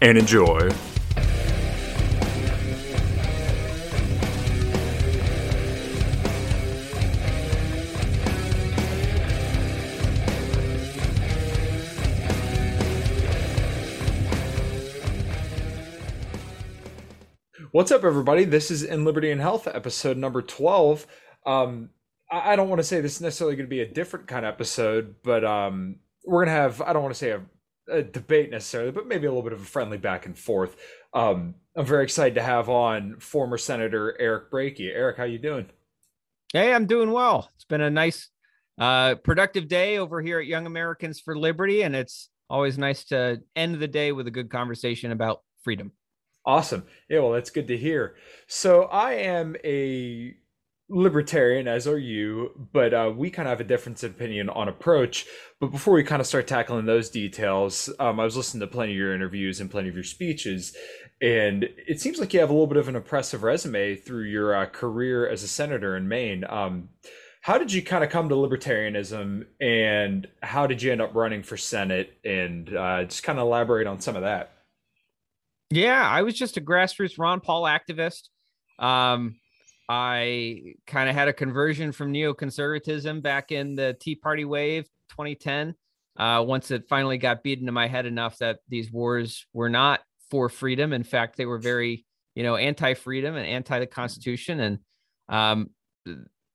and enjoy. What's up, everybody? This is In Liberty and Health, episode number 12. Um, I don't want to say this is necessarily going to be a different kind of episode, but um, we're going to have, I don't want to say a, a debate necessarily, but maybe a little bit of a friendly back and forth. Um, I'm very excited to have on former Senator Eric Brakey. Eric, how you doing? Hey, I'm doing well. It's been a nice, uh, productive day over here at Young Americans for Liberty, and it's always nice to end the day with a good conversation about freedom. Awesome. Yeah, well, that's good to hear. So I am a libertarian, as are you, but uh, we kind of have a difference in opinion on approach. But before we kind of start tackling those details, um, I was listening to plenty of your interviews and plenty of your speeches, and it seems like you have a little bit of an impressive resume through your uh, career as a senator in Maine. Um, how did you kind of come to libertarianism, and how did you end up running for Senate? And uh, just kind of elaborate on some of that. Yeah, I was just a grassroots Ron Paul activist. Um, I kind of had a conversion from neoconservatism back in the Tea Party wave 2010. Uh, once it finally got beat into my head enough that these wars were not for freedom. In fact, they were very, you know, anti-freedom and anti the Constitution. And um,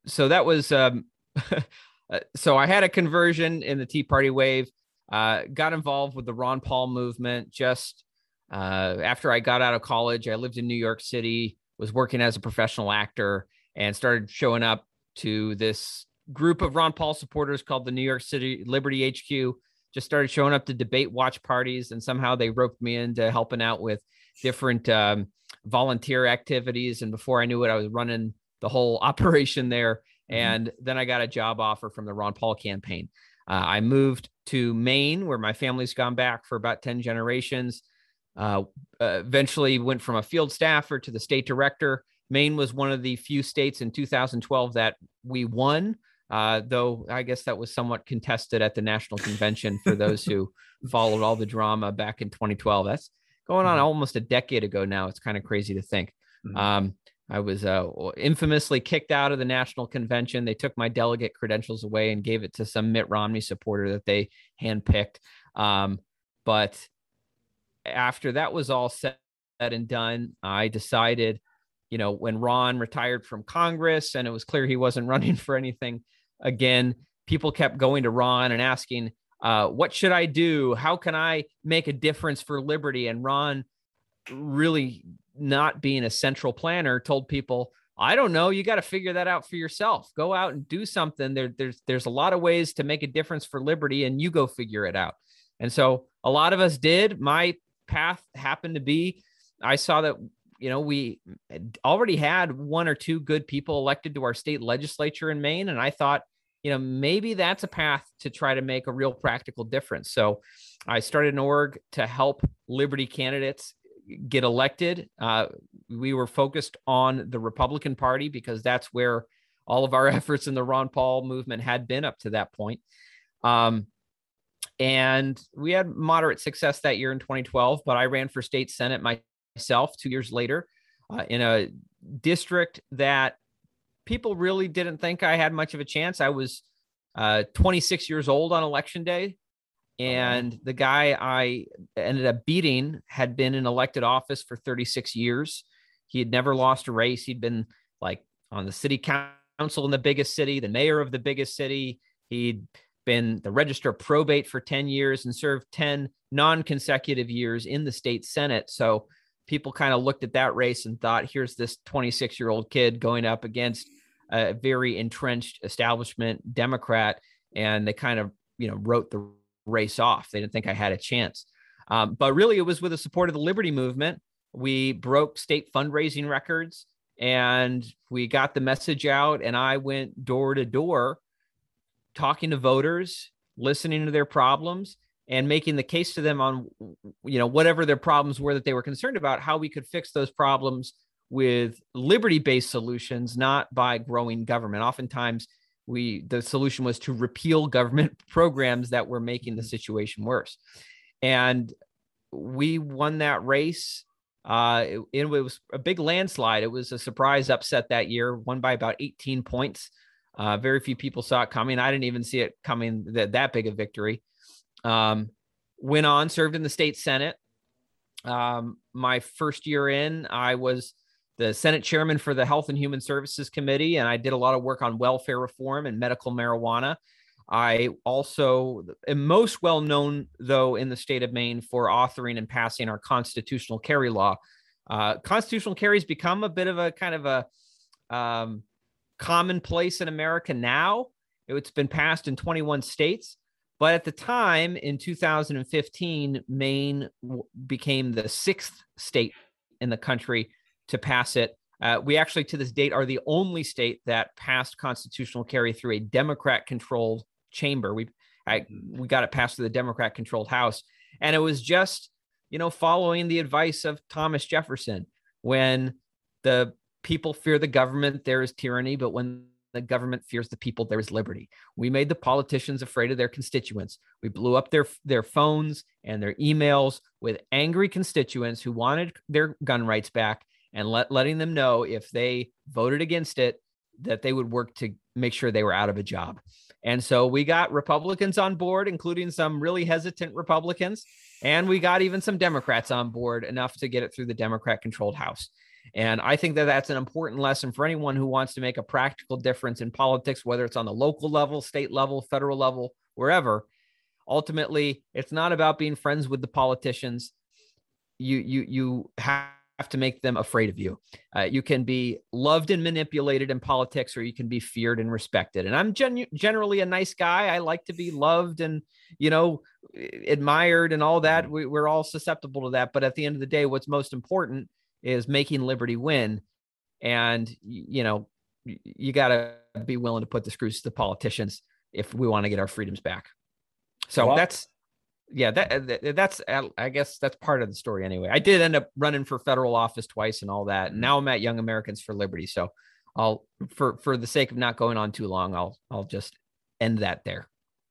so that was, um, so I had a conversion in the Tea Party wave. Uh, got involved with the Ron Paul movement just uh, after I got out of college, I lived in New York City, was working as a professional actor, and started showing up to this group of Ron Paul supporters called the New York City Liberty HQ. Just started showing up to debate watch parties, and somehow they roped me into helping out with different um, volunteer activities. And before I knew it, I was running the whole operation there. Mm-hmm. And then I got a job offer from the Ron Paul campaign. Uh, I moved to Maine, where my family's gone back for about 10 generations. Uh, eventually went from a field staffer to the state director. Maine was one of the few states in 2012 that we won, uh, though I guess that was somewhat contested at the national convention for those who followed all the drama back in 2012. That's going on mm-hmm. almost a decade ago now. It's kind of crazy to think. Mm-hmm. Um, I was uh, infamously kicked out of the national convention. They took my delegate credentials away and gave it to some Mitt Romney supporter that they handpicked. Um, but after that was all said and done, I decided, you know, when Ron retired from Congress and it was clear he wasn't running for anything again, people kept going to Ron and asking, uh, what should I do? How can I make a difference for liberty? And Ron, really not being a central planner, told people, I don't know. You got to figure that out for yourself. Go out and do something. There, there's there's a lot of ways to make a difference for liberty, and you go figure it out. And so a lot of us did. My path happened to be I saw that you know we already had one or two good people elected to our state legislature in Maine. And I thought you know maybe that's a path to try to make a real practical difference. So I started an org to help liberty candidates get elected. Uh, we were focused on the Republican Party because that's where all of our efforts in the Ron Paul movement had been up to that point. Um, and we had moderate success that year in 2012, but I ran for state senate myself two years later uh, in a district that people really didn't think I had much of a chance. I was uh, 26 years old on election day. and the guy I ended up beating had been in elected office for 36 years. He had never lost a race. He'd been like on the city council in the biggest city, the mayor of the biggest city. He'd been the register probate for 10 years and served 10 non consecutive years in the state Senate. So people kind of looked at that race and thought, here's this 26 year old kid going up against a very entrenched establishment Democrat. And they kind of, you know, wrote the race off. They didn't think I had a chance. Um, but really, it was with the support of the Liberty Movement. We broke state fundraising records and we got the message out. And I went door to door talking to voters, listening to their problems, and making the case to them on you know whatever their problems were that they were concerned about how we could fix those problems with liberty based solutions not by growing government. Oftentimes we the solution was to repeal government programs that were making the situation worse. And we won that race. Uh it, it, was a big landslide. It was a surprise upset that year won by about 18 points uh very few people saw it coming i didn't even see it coming that that big a victory um went on served in the state senate um my first year in i was the Senate chairman for the Health and Human Services Committee, and I did a lot of work on welfare reform and medical marijuana. I also am most well known, though, in the state of Maine for authoring and passing our constitutional carry law. Uh, constitutional carry has become a bit of a kind of a um, commonplace in America now. It's been passed in 21 states. But at the time in 2015, Maine became the sixth state in the country to pass it. Uh, we actually, to this date, are the only state that passed constitutional carry through a Democrat-controlled chamber. We I, we got it passed through the Democrat-controlled House, and it was just you know following the advice of Thomas Jefferson. When the people fear the government, there is tyranny, but when the government fears the people, there is liberty. We made the politicians afraid of their constituents. We blew up their their phones and their emails with angry constituents who wanted their gun rights back and let, letting them know if they voted against it that they would work to make sure they were out of a job. And so we got Republicans on board, including some really hesitant Republicans, and we got even some Democrats on board enough to get it through the Democrat controlled House. And I think that that's an important lesson for anyone who wants to make a practical difference in politics, whether it's on the local level, state level, federal level, wherever. Ultimately, it's not about being friends with the politicians. You you you have to make them afraid of you. Uh, you can be loved and manipulated in politics, or you can be feared and respected. And I'm gen- generally a nice guy. I like to be loved and, you know, admired and all that. Mm-hmm. We, we're all susceptible to that. But at the end of the day, what's most important is making liberty win. And, you know, you got to be willing to put the screws to the politicians if we want to get our freedoms back. So well, that's yeah, that uh, that's uh, I guess that's part of the story anyway. I did end up running for federal office twice and all that. And now I'm at Young Americans for Liberty. So I'll for for the sake of not going on too long, I'll I'll just end that there.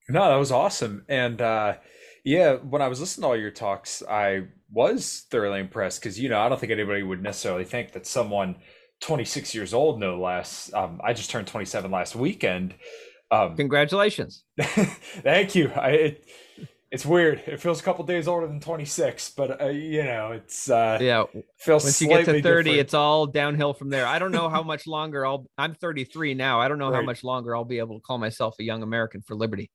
No, that was awesome. And uh yeah, when I was listening to all your talks, I was thoroughly impressed because you know, I don't think anybody would necessarily think that someone 26 years old, no less. Um, I just turned 27 last weekend. Um, Congratulations! thank you. I it, it's weird. It feels a couple days older than 26, but uh, you know, it's uh yeah. Feels once you get to 30, different. it's all downhill from there. I don't know how much longer I'll. I'm 33 now. I don't know right. how much longer I'll be able to call myself a young American for liberty.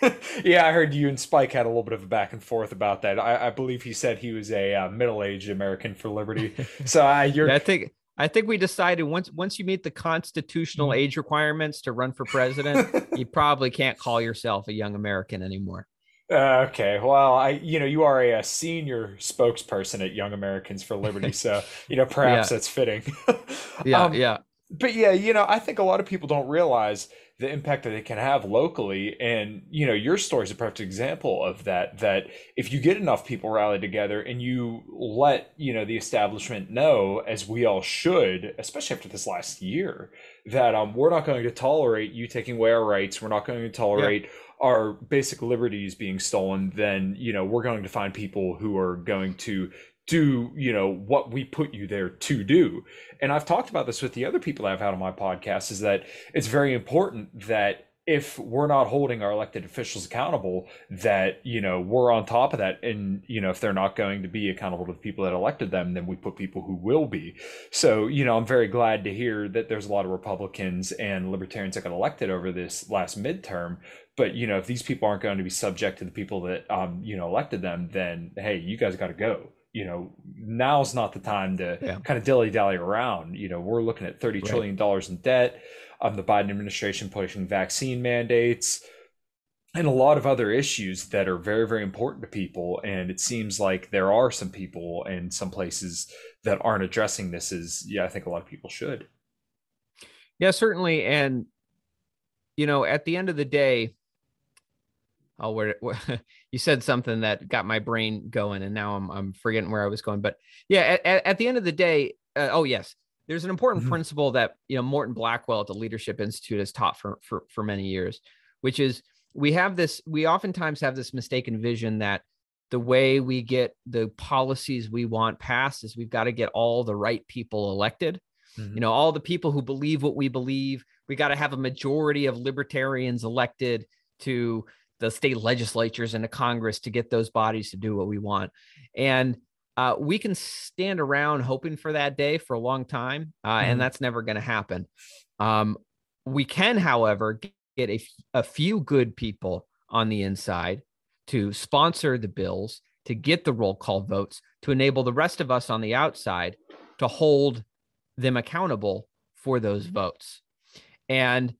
yeah, I heard you and Spike had a little bit of a back and forth about that. I, I believe he said he was a uh, middle-aged American for liberty. So uh, you're. Yeah, I think. I think we decided once once you meet the constitutional mm-hmm. age requirements to run for president, you probably can't call yourself a young American anymore. Uh, okay, well, I you know you are a, a, senior spokesperson at Young Americans for Liberty, so you know perhaps yeah. that's fitting. yeah, um, yeah. But yeah, you know, I think a lot of people don't realize the impact that it can have locally, and you know, your story is a perfect example of that. That if you get enough people rallied together and you let you know the establishment know, as we all should, especially after this last year, that um, we're not going to tolerate you taking away our rights. We're not going to tolerate. Yeah our basic liberties being stolen, then you know we're going to find people who are going to do you know what we put you there to do. And i've talked about this with the other people i've had on my podcast is that it's very important that if we're not holding our elected officials accountable that you know we're on top of that. And you know if they're not going to be accountable to the people that elected them then we put people who will be. So you know i'm very glad to hear that there's a lot of republicans and libertarians that got elected over this last midterm but you know if these people aren't going to be subject to the people that um you know elected them then hey you guys got to go you know now's not the time to yeah. kind of dilly dally around you know we're looking at thirty right. trillion dollars in debt um, the Biden administration pushing vaccine mandates, and a lot of other issues that are very, very important to people. And it seems like there are some people in some places that aren't addressing this as, yeah, I think a lot of people should. Yeah, certainly. And, you know, at the end of the day, oh, where, where you said something that got my brain going, and now I'm I'm forgetting where I was going. But yeah, at, at the end of the day, uh, oh yes, there's an important mm-hmm. principle that you know Morton Blackwell at the Leadership Institute has taught for, for for many years, which is we have this we oftentimes have this mistaken vision that the way we get the policies we want passed is we've got to get all the right people elected. Mm-hmm. You know, all the people who believe what we believe. We got to have a majority of libertarians elected to the state legislatures and the Congress to get those bodies to do what we want. And uh, we can stand around hoping for that day for a long time, uh, mm-hmm. and that's never going to happen. Um, we can, however, get a, a few good people on the inside to sponsor the bills, to get the roll call votes, to enable the rest of us on the outside to hold them accountable for those votes. And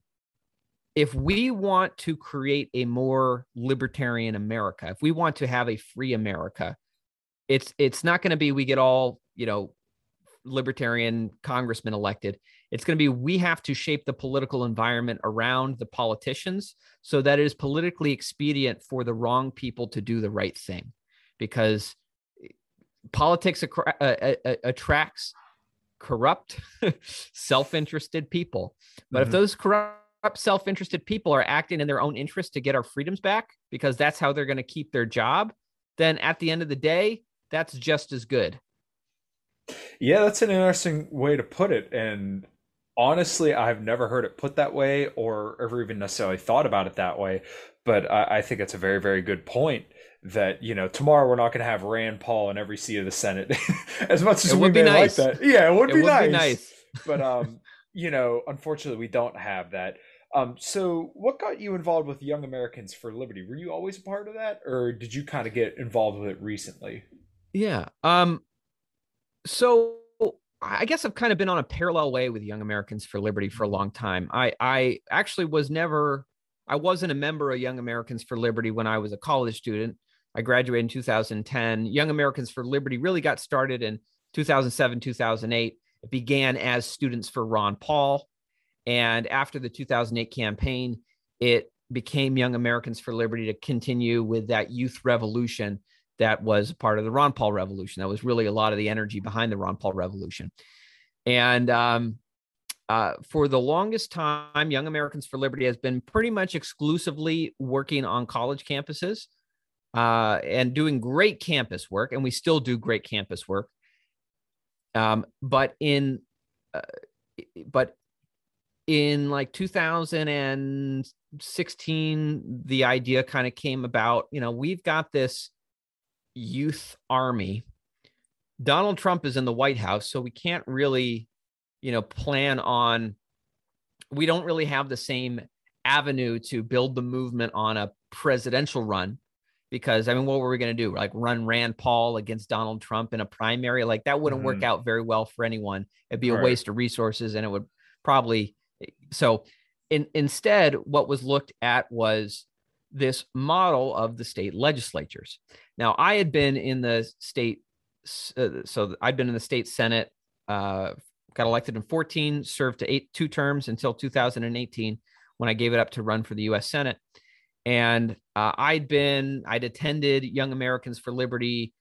if we want to create a more libertarian America, if we want to have a free America, it's it's not going to be we get all you know libertarian congressmen elected. It's going to be we have to shape the political environment around the politicians so that it is politically expedient for the wrong people to do the right thing. Because politics uh, uh, uh, attracts corrupt self-interested people. But mm-hmm. if those corrupt self-interested people are acting in their own interest to get our freedoms back because that's how they're going to keep their job then at the end of the day that's just as good. Yeah, that's an interesting way to put it. And honestly, I've never heard it put that way or ever even necessarily thought about it that way. But I, I think it's a very, very good point that, you know, tomorrow we're not going to have Rand Paul in every seat of the Senate as much as it we may nice. like that. Yeah, it would, it be, would nice. be nice. but, um, you know, unfortunately, we don't have that. Um, so what got you involved with Young Americans for Liberty? Were you always a part of that, or did you kind of get involved with it recently? Yeah. Um so I guess I've kind of been on a parallel way with Young Americans for Liberty for a long time. I I actually was never I wasn't a member of Young Americans for Liberty when I was a college student. I graduated in 2010. Young Americans for Liberty really got started in 2007, 2008. It began as Students for Ron Paul. And after the 2008 campaign, it became Young Americans for Liberty to continue with that youth revolution that was part of the Ron Paul revolution. That was really a lot of the energy behind the Ron Paul revolution. And um, uh, for the longest time, Young Americans for Liberty has been pretty much exclusively working on college campuses uh, and doing great campus work. And we still do great campus work. Um, but in, uh, but in like 2016, the idea kind of came about. You know, we've got this youth army. Donald Trump is in the White House, so we can't really, you know, plan on. We don't really have the same avenue to build the movement on a presidential run because I mean, what were we going to do? Like run Rand Paul against Donald Trump in a primary? Like that wouldn't mm-hmm. work out very well for anyone. It'd be a right. waste of resources and it would probably. So in, instead, what was looked at was this model of the state legislatures. Now, I had been in the state, uh, so I'd been in the state senate, uh, got elected in 14, served to eight two terms until 2018 when I gave it up to run for the U.S. Senate. And uh, I'd been, I'd attended Young Americans for Liberty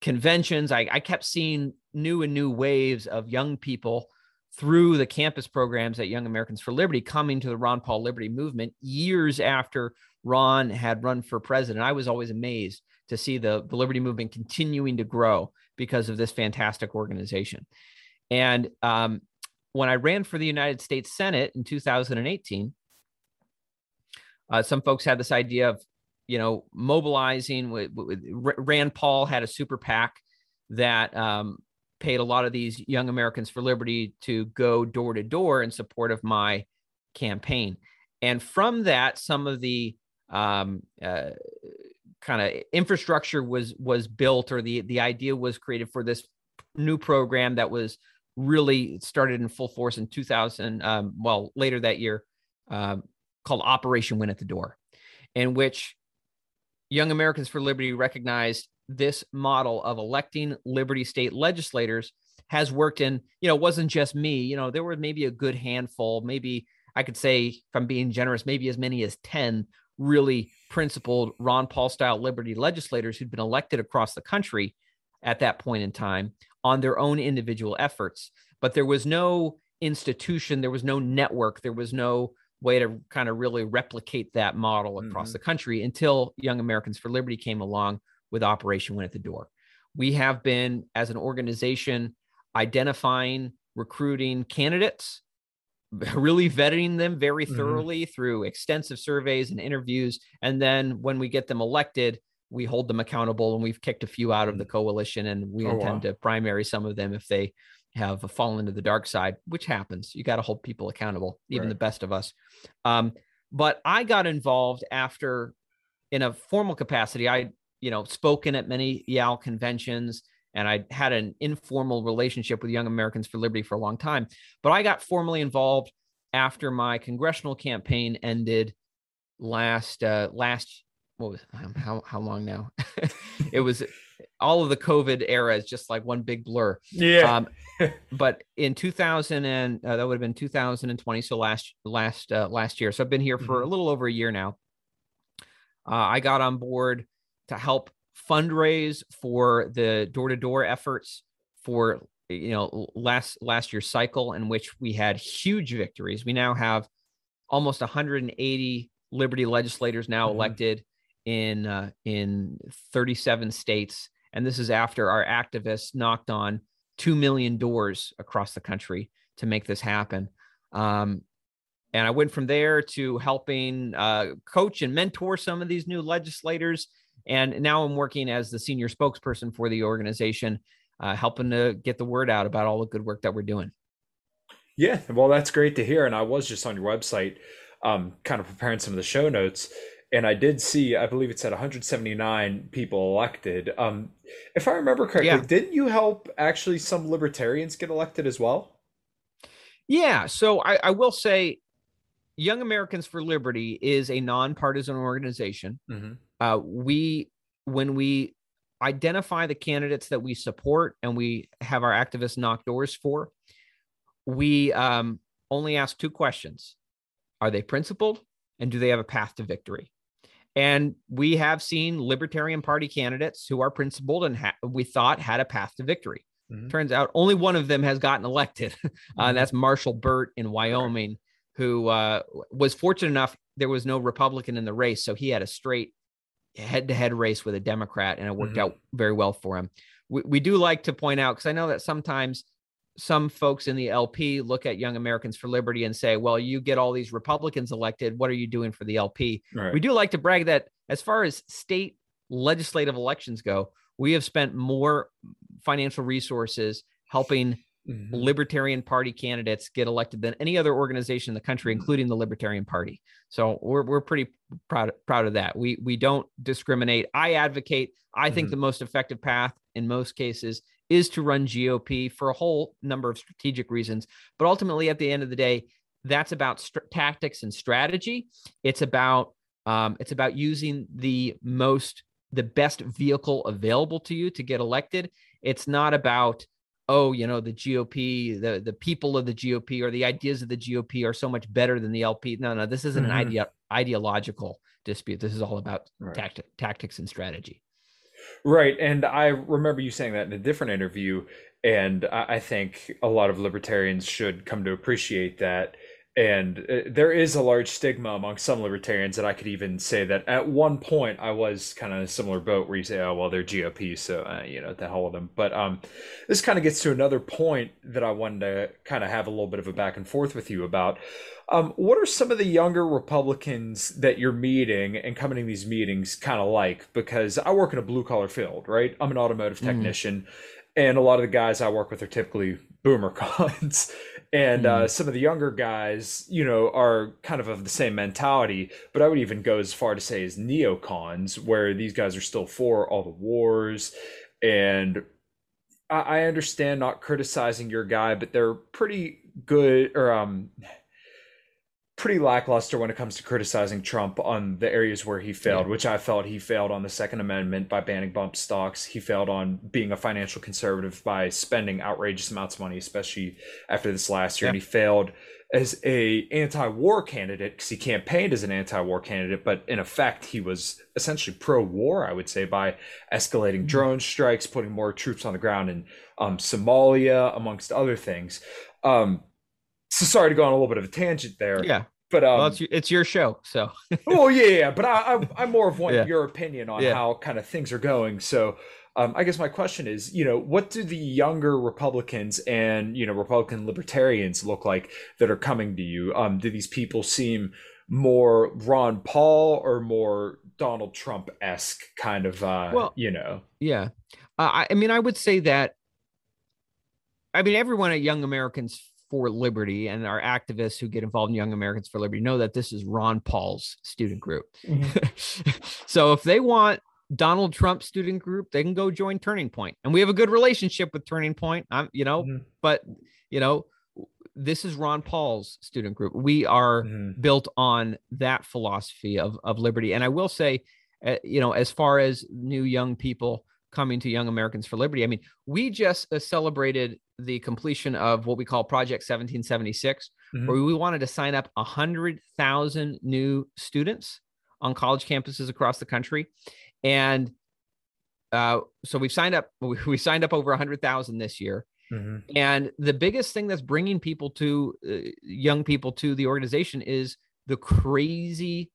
conventions. I, I kept seeing new and new waves of young people through the campus programs at Young Americans for Liberty coming to the Ron Paul Liberty movement years after Ron had run for president. I was always amazed to see the, the Liberty movement continuing to grow because of this fantastic organization. And um, when I ran for the United States Senate in 2018, Uh, some folks had this idea of, you know, mobilizing. With, with, Rand Paul had a super PAC that um, paid a lot of these young Americans for Liberty to go door to door in support of my campaign. And from that, some of the um, uh, kind of infrastructure was was built, or the the idea was created for this new program that was really started in full force in 2000. Um, well, later that year, um, called Operation Win at the Door, in which Young Americans for Liberty recognized this model of electing Liberty state legislators has worked in, you know, it wasn't just me, you know, there were maybe a good handful, maybe I could say, if I'm being generous, maybe as many as 10 really principled Ron Paul style Liberty legislators who'd been elected across the country at that point in time on their own individual efforts. But there was no institution, there was no network, there was no way to kind of really replicate that model across mm-hmm. the country until Young Americans for Liberty came along with Operation Win at the Door. We have been, as an organization, identifying, recruiting candidates, really vetting them very mm-hmm. thoroughly mm-hmm. through extensive surveys and interviews. And then when we get them elected, we hold them accountable and we've kicked a few out of the mm. coalition and we oh, intend wow. to primary some of them if they have fallen to the dark side, which happens. You got to hold people accountable, even right. the best of us. Um, but I got involved after, in a formal capacity, I you know spoken at many YAL conventions, and I had an informal relationship with Young Americans for Liberty for a long time. But I got formally involved after my congressional campaign ended last uh, last what was um, how how long now? it was all of the COVID era is just like one big blur. Yeah. Um, but in 2000 and uh, that would have been 2020, so last last uh, last year. So I've been here for mm-hmm. a little over a year now. Uh, I got on board to help fundraise for the door to door efforts for you know last last year's cycle in which we had huge victories. We now have almost 180 Liberty legislators now mm-hmm. elected in uh, in 37 states, and this is after our activists knocked on two million doors across the country to make this happen. Um, and I went from there to helping uh, coach and mentor some of these new legislators. And now I'm working as the senior spokesperson for the organization, uh, helping to get the word out about all the good work that we're doing. Yeah, well, that's great to hear. And I was just on your website, um, kind of preparing some of the show notes and I did see, I believe it said 179 people elected. Um, if I remember correctly, yeah. didn't you help actually some libertarians get elected as well? Yeah. So I, I will say, Young Americans for Liberty is a nonpartisan organization. Mm-hmm. Uh, we, when we identify the candidates that we support and we have our activists knock doors for, we um, only ask two questions: Are they principled? And do they have a path to victory? And we have seen Libertarian Party candidates who are principled and ha- we thought had a path to victory. Mm-hmm. Turns out only one of them has gotten elected. uh, mm-hmm. that's Marshall Burt in Wyoming, who uh, was fortunate enough there was no Republican in the race, so he had a straight head-to-head race with a Democrat, and it worked mm-hmm. out very well for him. We, we do like to point out because I know that sometimes some folks in the LP look at Young Americans for Liberty and say, well, you get all these Republicans elected. What are you doing for the LP? Right. We do like to brag that as far as state legislative elections go, we have spent more financial resources helping mm-hmm. Libertarian Party candidates get elected than any other organization in the country, mm-hmm. including the Libertarian Party. So we're, we're pretty proud, proud of that. We, we don't discriminate. I advocate, I mm-hmm. think the most effective path in most cases is to run GOP for a whole number of strategic reasons. But ultimately, at the end of the day, that's about st- tactics and strategy. It's about um, it's about using the most the best vehicle available to you to get elected. It's not about oh, you know, the GOP, the the people of the GOP or the ideas of the GOP are so much better than the LP. No, no, this isn't mm-hmm. an idea ideological dispute. This is all about right. tactic, tactics and strategy. Right. And I remember you saying that in a different interview. And I think a lot of libertarians should come to appreciate that. And uh, there is a large stigma among some libertarians that I could even say that at one point I was kind of in a similar boat where you say, oh, well, they're GOP, so, uh, you know, the hell with them. But um, this kind of gets to another point that I wanted to kind of have a little bit of a back and forth with you about. Um, what are some of the younger Republicans that you're meeting and coming to these meetings kind of like? Because I work in a blue collar field, right? I'm an automotive mm. technician, mm. and a lot of the guys I work with are typically boomer cons and uh, some of the younger guys you know are kind of of the same mentality but i would even go as far to say as neocons where these guys are still for all the wars. And I, I understand not criticizing your guy but they're pretty good or um pretty lackluster when it comes to criticizing Trump on the areas where he failed, yeah. which I felt he failed on the Second Amendment by banning bump stocks. He failed on being a financial conservative by spending outrageous amounts of money, especially after this last year. Yeah. And he failed as a anti-war candidate because he campaigned as an anti-war candidate, but in effect he was essentially pro-war, I would say, by escalating mm-hmm. drone strikes, putting more troops on the ground in um, Somalia, amongst other things. Um, so sorry to go on a little bit of a tangent there. Yeah. But um, well, it's, your, it's your show, so. oh yeah, yeah. But I, I, I'm more of wanting yeah. your opinion on yeah. how kind of things are going. So, um, I guess my question is, you know, what do the younger Republicans and you know Republican libertarians look like that are coming to you? Um, do these people seem more Ron Paul or more Donald Trump esque kind of? Uh, well, you know, yeah. Uh, I mean, I would say that. I mean, everyone at Young Americans for Liberty and our activists who get involved in Young Americans for Liberty know that this is Ron Paul's student group. Mm-hmm. so if they want Donald Trump student group, they can go join Turning Point. And we have a good relationship with Turning Point. I'm, you know, mm-hmm. but you know, this is Ron Paul's student group. We are mm-hmm. built on that philosophy of of liberty. And I will say, uh, you know, as far as new young people coming to Young Americans for Liberty, I mean, we just uh, celebrated the completion of what we call Project 1776, mm-hmm. where we wanted to sign up 100,000 new students on college campuses across the country. And uh, so we've signed up, we signed up over 100,000 this year. Mm-hmm. And the biggest thing that's bringing people to uh, young people to the organization is the crazy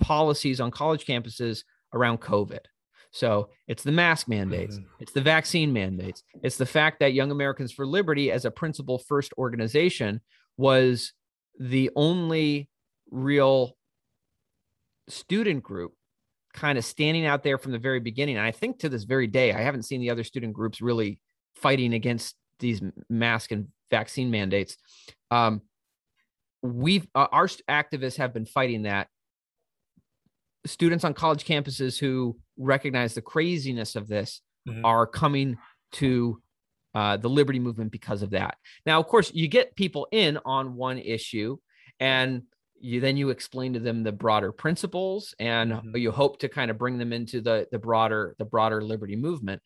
policies on college campuses around COVID. So it's the mask mandates, mm-hmm. it's the vaccine mandates, it's the fact that Young Americans for Liberty, as a principle first organization, was the only real student group kind of standing out there from the very beginning. And I think to this very day, I haven't seen the other student groups really fighting against these mask and vaccine mandates. Um, we've uh, our activists have been fighting that students on college campuses who recognize the craziness of this mm-hmm. are coming to uh, the liberty movement because of that. Now, of course, you get people in on one issue, and you then you explain to them the broader principles, and mm-hmm. you hope to kind of bring them into the the broader the broader liberty movement.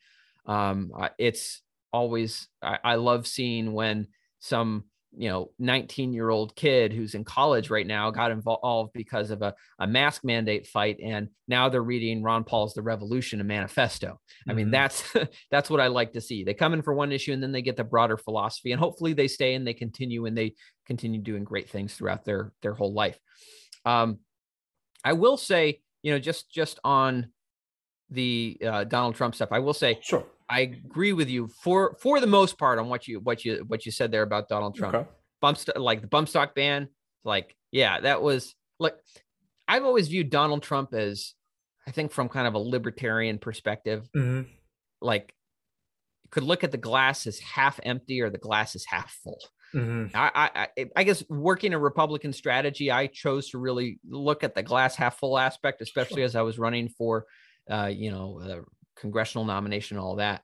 Um, it's always I, I love seeing when some you know 19 year old kid who's in college right now got involved because of a, a mask mandate fight and now they're reading ron paul's the revolution and manifesto mm-hmm. i mean mm-hmm. that's that's what i like to see they come in for one issue and then they get the broader philosophy and hopefully they stay and they continue and they continue doing great things throughout their their whole life um i will say you know just just on the uh, donald trump stuff i will say sure I agree with you for for the most part on what you what you what you said there about Donald Trump. Okay. Bump st- like the bump stock ban, like yeah, that was like I've always viewed Donald Trump as I think from kind of a libertarian perspective, mm-hmm. like you could look at the glass as half empty or the glass is half full. Mm-hmm. I, I I guess working a Republican strategy, I chose to really look at the glass half full aspect, especially sure. as I was running for, uh, you know, congressional nomination, all that.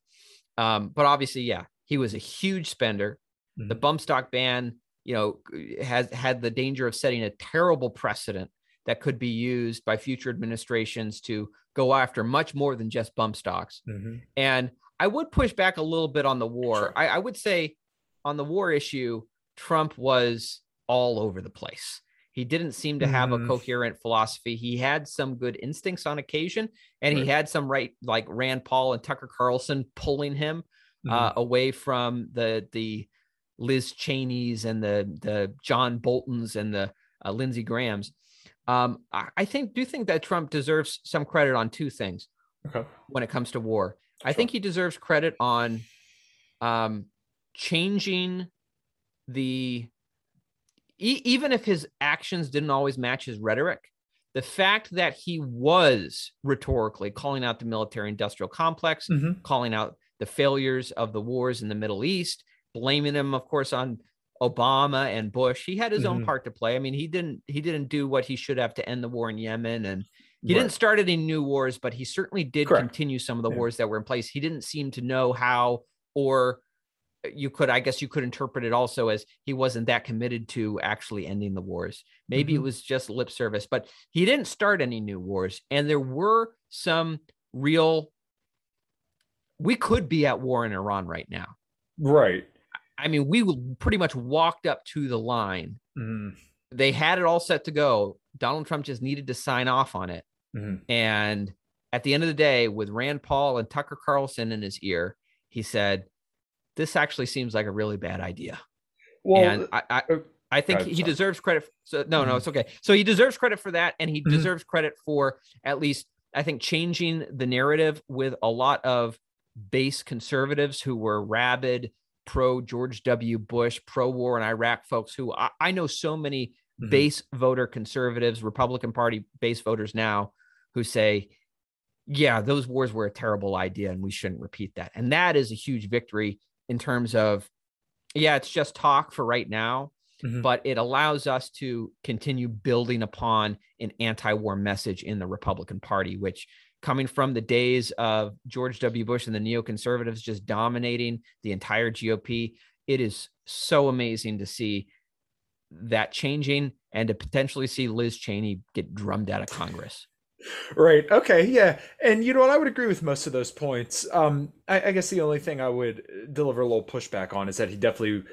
Um, but obviously, yeah, he was a huge spender. Mm-hmm. The bump stock ban, you know, has had the danger of setting a terrible precedent that could be used by future administrations to go after much more than just bump stocks. Mm-hmm. And I would push back a little bit on the war. Sure. I, I would say on the war issue, Trump was all over the place. He didn't seem to have mm. a coherent philosophy. He had some good instincts on occasion, and right. he had some right, like Rand Paul and Tucker Carlson, pulling him mm. uh, away from the the Liz Cheney's and the the John Boltons and the uh, Lindsey Graham's. Um, I, I, think do think that Trump deserves some credit on two things okay. when it comes to war. Sure. I think he deserves credit on um, changing the e- even if his actions didn't always match his rhetoric. The fact that he was rhetorically calling out the military industrial complex, mm-hmm. calling out the failures of the wars in the Middle East, blaming him, of course, on Obama and Bush. He had his mm-hmm. own part to play. I mean, he didn't he didn't do what he should have to end the war in Yemen, and he right. didn't start any new wars, but he certainly did Correct. continue some of the yeah. wars that were in place. He didn't seem to know how, or you could, I guess, you could interpret it also as he wasn't that committed to actually ending the wars. Maybe mm-hmm. it was just lip service, but he didn't start any new wars, and there were some real. We could be at war in Iran right now. Right I mean, we pretty much walked up to the line. Mm-hmm. They had it all set to go. Donald Trump just needed to sign off on it. Mm-hmm. And at the end of the day, with Rand Paul and Tucker Carlson in his ear, he said, This actually seems like a really bad idea. Well, and I, I, uh, I think he deserves credit. For, so, no, mm-hmm. no, it's okay. So he deserves credit for that. And he mm-hmm. deserves credit for at least, I think, changing the narrative with a lot of base conservatives who were rabid pro George W. Bush, pro war in Iraq folks who I, I know so many mm-hmm. base voter conservatives, Republican Party base voters now who say, yeah, those wars were a terrible idea and we shouldn't repeat that. And that is a huge victory in terms of, yeah, it's just talk for right now, mm-hmm. but it allows us to continue building upon an anti war message in the Republican Party, which coming from the days of George W. Bush and the neoconservatives just dominating the entire GOP. It is so amazing to see that changing and to potentially see Liz Cheney get drummed out of Congress. Right. Okay. Yeah. And you know what? I would agree with most of those points. Um, I, I guess the only thing I would deliver a little pushback on is that he definitely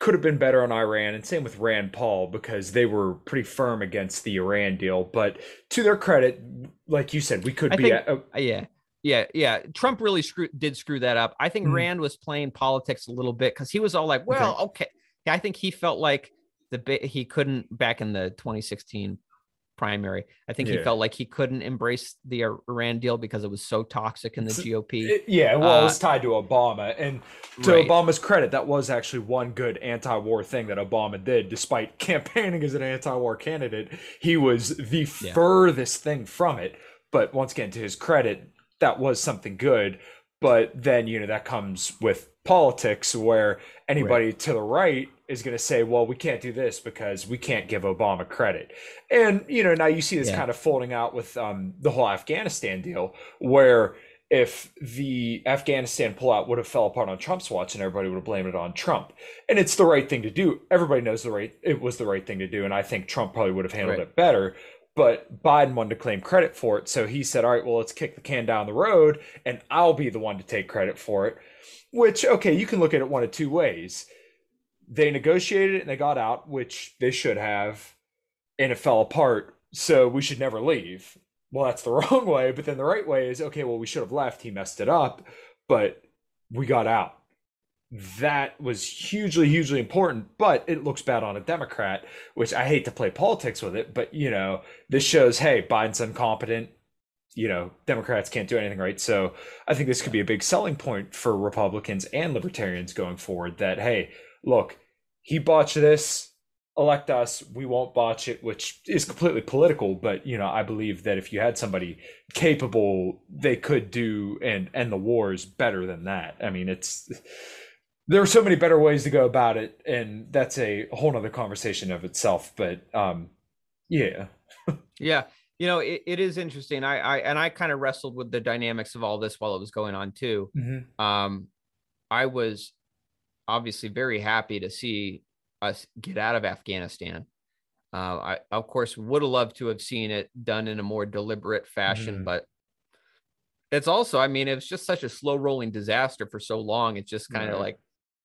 could have been better on Iran, and same with Rand Paul because they were pretty firm against the Iran deal. But to their credit, like you said, we could I be. Think, at, uh, yeah, yeah, yeah. Trump really screw, did screw that up. I think mm-hmm. Rand was playing politics a little bit because he was all like, "Well, okay. okay." I think he felt like the he couldn't back in the 2016 primary. I think yeah. he felt like he couldn't embrace the Iran deal because it was so toxic in the GOP. It, yeah, well, uh, it was tied to Obama. And to right. Obama's credit, that was actually one good anti war thing that Obama did. Despite campaigning as an anti war candidate, he was the yeah. furthest thing from it. But once again, to his credit, that was something good. But then, you know, that comes with politics where anybody right. to the right is going to say, well, we can't do this because we can't give Obama credit. And, you know, now you see this yeah. kind of folding out with um, the whole Afghanistan deal, where if the Afghanistan pullout would have fell apart on Trump's watch and everybody would have blamed it on Trump. And it's the right thing to do. Everybody knows the right it was the right thing to do. And I think Trump probably would have handled right. it better. But Biden wanted to claim credit for it. So he said, All right, well, let's kick the can down the road and I'll be the one to take credit for it. Which, okay, you can look at it one of two ways they negotiated and they got out, which they should have, and it fell apart. So we should never leave. Well, that's the wrong way. But then the right way is okay, well, we should have left. He messed it up, but we got out. That was hugely, hugely important, but it looks bad on a Democrat, which I hate to play politics with it, but you know, this shows hey, Biden's incompetent. You know, Democrats can't do anything right. So I think this could be a big selling point for Republicans and libertarians going forward that, hey, look, he botched this, elect us, we won't botch it, which is completely political. But, you know, I believe that if you had somebody capable, they could do and end the wars better than that. I mean, it's there are so many better ways to go about it, and that's a whole nother conversation of itself. But um yeah. yeah. You know, it, it is interesting. I, I and I kind of wrestled with the dynamics of all this while it was going on too. Mm-hmm. Um, I was obviously very happy to see us get out of Afghanistan. Uh, I, of course, would have loved to have seen it done in a more deliberate fashion, mm. but it's also, I mean, it was just such a slow rolling disaster for so long. it's just kind of right. like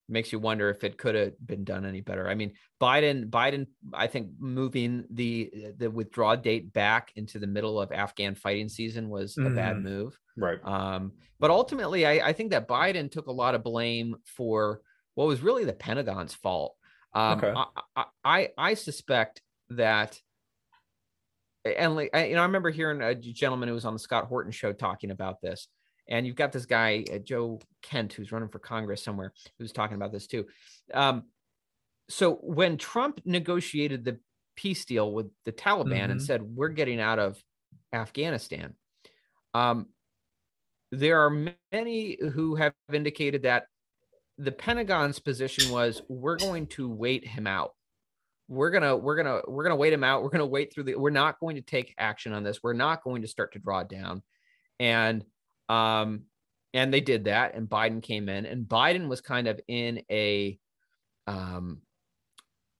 makes you wonder if it could have been done any better. I mean, Biden, Biden, I think moving the the withdraw date back into the middle of Afghan fighting season was mm. a bad mm-hmm. move. Right. Um, but ultimately, I, I think that Biden took a lot of blame for what was really the Pentagon's fault. Um, Okay. I, I I suspect that, and like I, you know, I remember hearing a gentleman who was on the Scott Horton show talking about this, and you've got this guy uh, Joe Kent who's running for Congress somewhere who's talking about this too. Um, so when Trump negotiated the peace deal with the Taliban and Mhm. said we're getting out of Afghanistan, um, there are many who have indicated that the Pentagon's position was we're going to wait him out. We're gonna we're gonna we're gonna wait him out. We're gonna wait through the. We're not going to take action on this. We're not going to start to draw down, and um, and they did that. And Biden came in, and Biden was kind of in a um,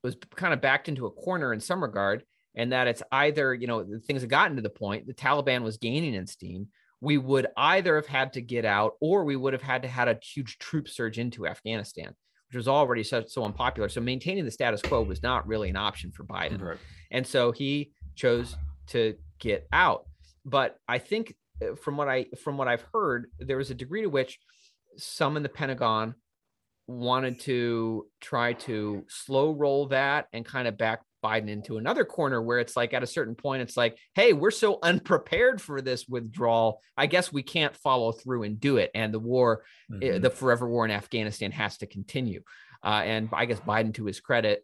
was kind of backed into a corner in some regard, and that it's either you know things have gotten to the point the Taliban was gaining in steam. We would either have had to get out, or we would have had to had a huge troop surge into Afghanistan, which was already so, so unpopular. So maintaining the status quo was not really an option for Biden. Right. And so he chose to get out. But I think from what I from what I've heard, there was a degree to which some in the Pentagon wanted to try to slow roll that and kind of back Biden into another corner where it's like at a certain point, it's like, hey, we're so unprepared for this withdrawal. I guess we can't follow through and do it. And the war, uh, Mhm. the forever war in Afghanistan has to continue. Uh, and I guess Biden, to his credit,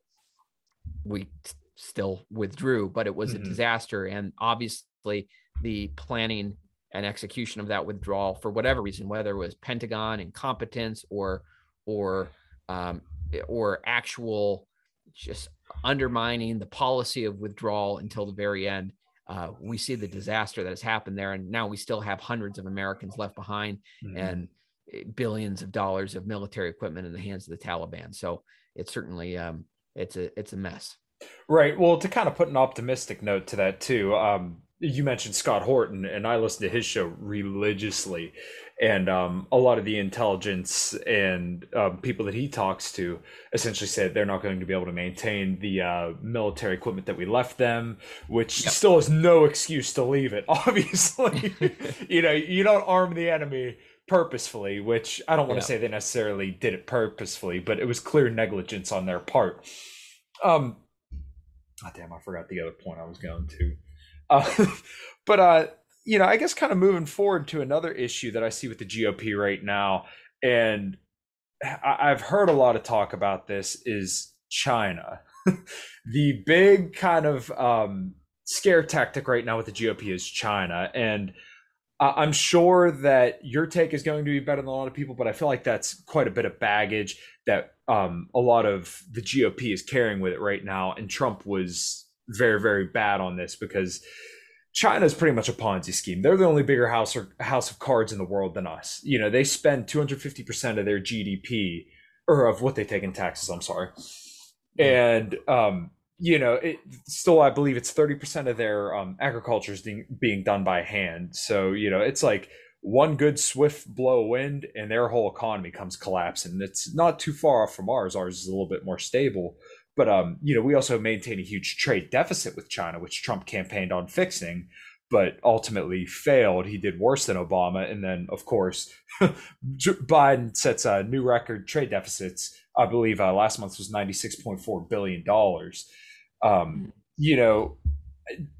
we still withdrew, but it was Mhm. a disaster. And obviously, the planning and execution of that withdrawal, for whatever reason, whether it was Pentagon incompetence or or um, or actual just undermining the policy of withdrawal until the very end. Uh, we see the disaster that has happened there, and now we still have hundreds of Americans left behind Mhm. and eh, billions of dollars of military equipment in the hands of the Taliban. So it's certainly um, it's a it's a mess. Right. Well, to kind of put an optimistic note to that too, um, you mentioned Scott Horton, and I listen to his show religiously, and um, a lot of the intelligence and um, people that he talks to essentially said they're not going to be able to maintain the uh, military equipment that we left them, which Yep. still is no excuse to leave it. Obviously, you know, you don't arm the enemy purposefully, which I don't want Yeah. to say they necessarily did it purposefully, but it was clear negligence on their part. Um, oh, damn, I forgot the other point I was going to. Uh, but uh, you know, I guess kind of moving forward to another issue that I see with the GOP right now, and I- I've heard a lot of talk about this is China. the big kind of um, scare tactic right now with the GOP is China, and I'm sure that your take is going to be better than a lot of people, but I feel like that's quite a bit of baggage that um, a lot of the GOP is carrying with it right now. And Trump was very, very bad on this because China is pretty much a Ponzi scheme. They're the only bigger house or house of cards in the world than us. You know, they spend 250% of their GDP or of what they take in taxes. I'm sorry, and um, you know, it still I believe it's 30% of their um, agriculture is being, being done by hand. So you know, it's like one good swift blow of wind and their whole economy comes collapsing. It's not too far off from ours. Ours is a little bit more stable. But um, you know, we also maintain a huge trade deficit with China, which Trump campaigned on fixing, but ultimately failed. He did worse than Obama, and then of course, Biden sets a new record trade deficits. I believe uh, last month was ninety six point four billion dollars. Um, you know,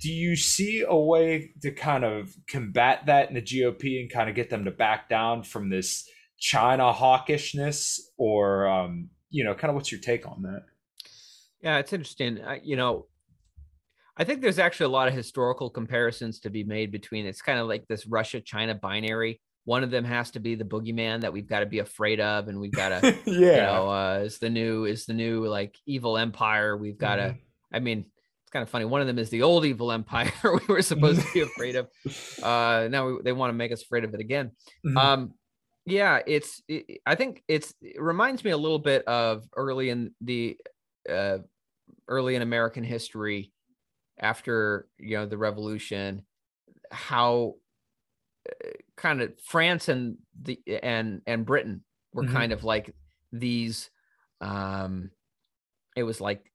do you see a way to kind of combat that in the GOP and kind of get them to back down from this China hawkishness, or um, you know, kind of what's your take on that? Yeah, it's interesting. Uh, you know, I think there's actually a lot of historical comparisons to be made between it's kind of like this Russia China binary. One of them has to be the boogeyman that we've got to be afraid of, and we've got to, yeah. you know, uh, is the new is the new like evil empire. We've got to. Mhm. I mean, it's kind of funny. One of them is the old evil empire we were supposed to be afraid of. Uh, now we, they want to make us afraid of it again. Mhm. Um, yeah, it's. It, I think it's. It reminds me a little bit of early in the, uh, early in American history, after you know the revolution, how uh, kind of France and the and and Britain were Mhm. kind of like these. Um, it was like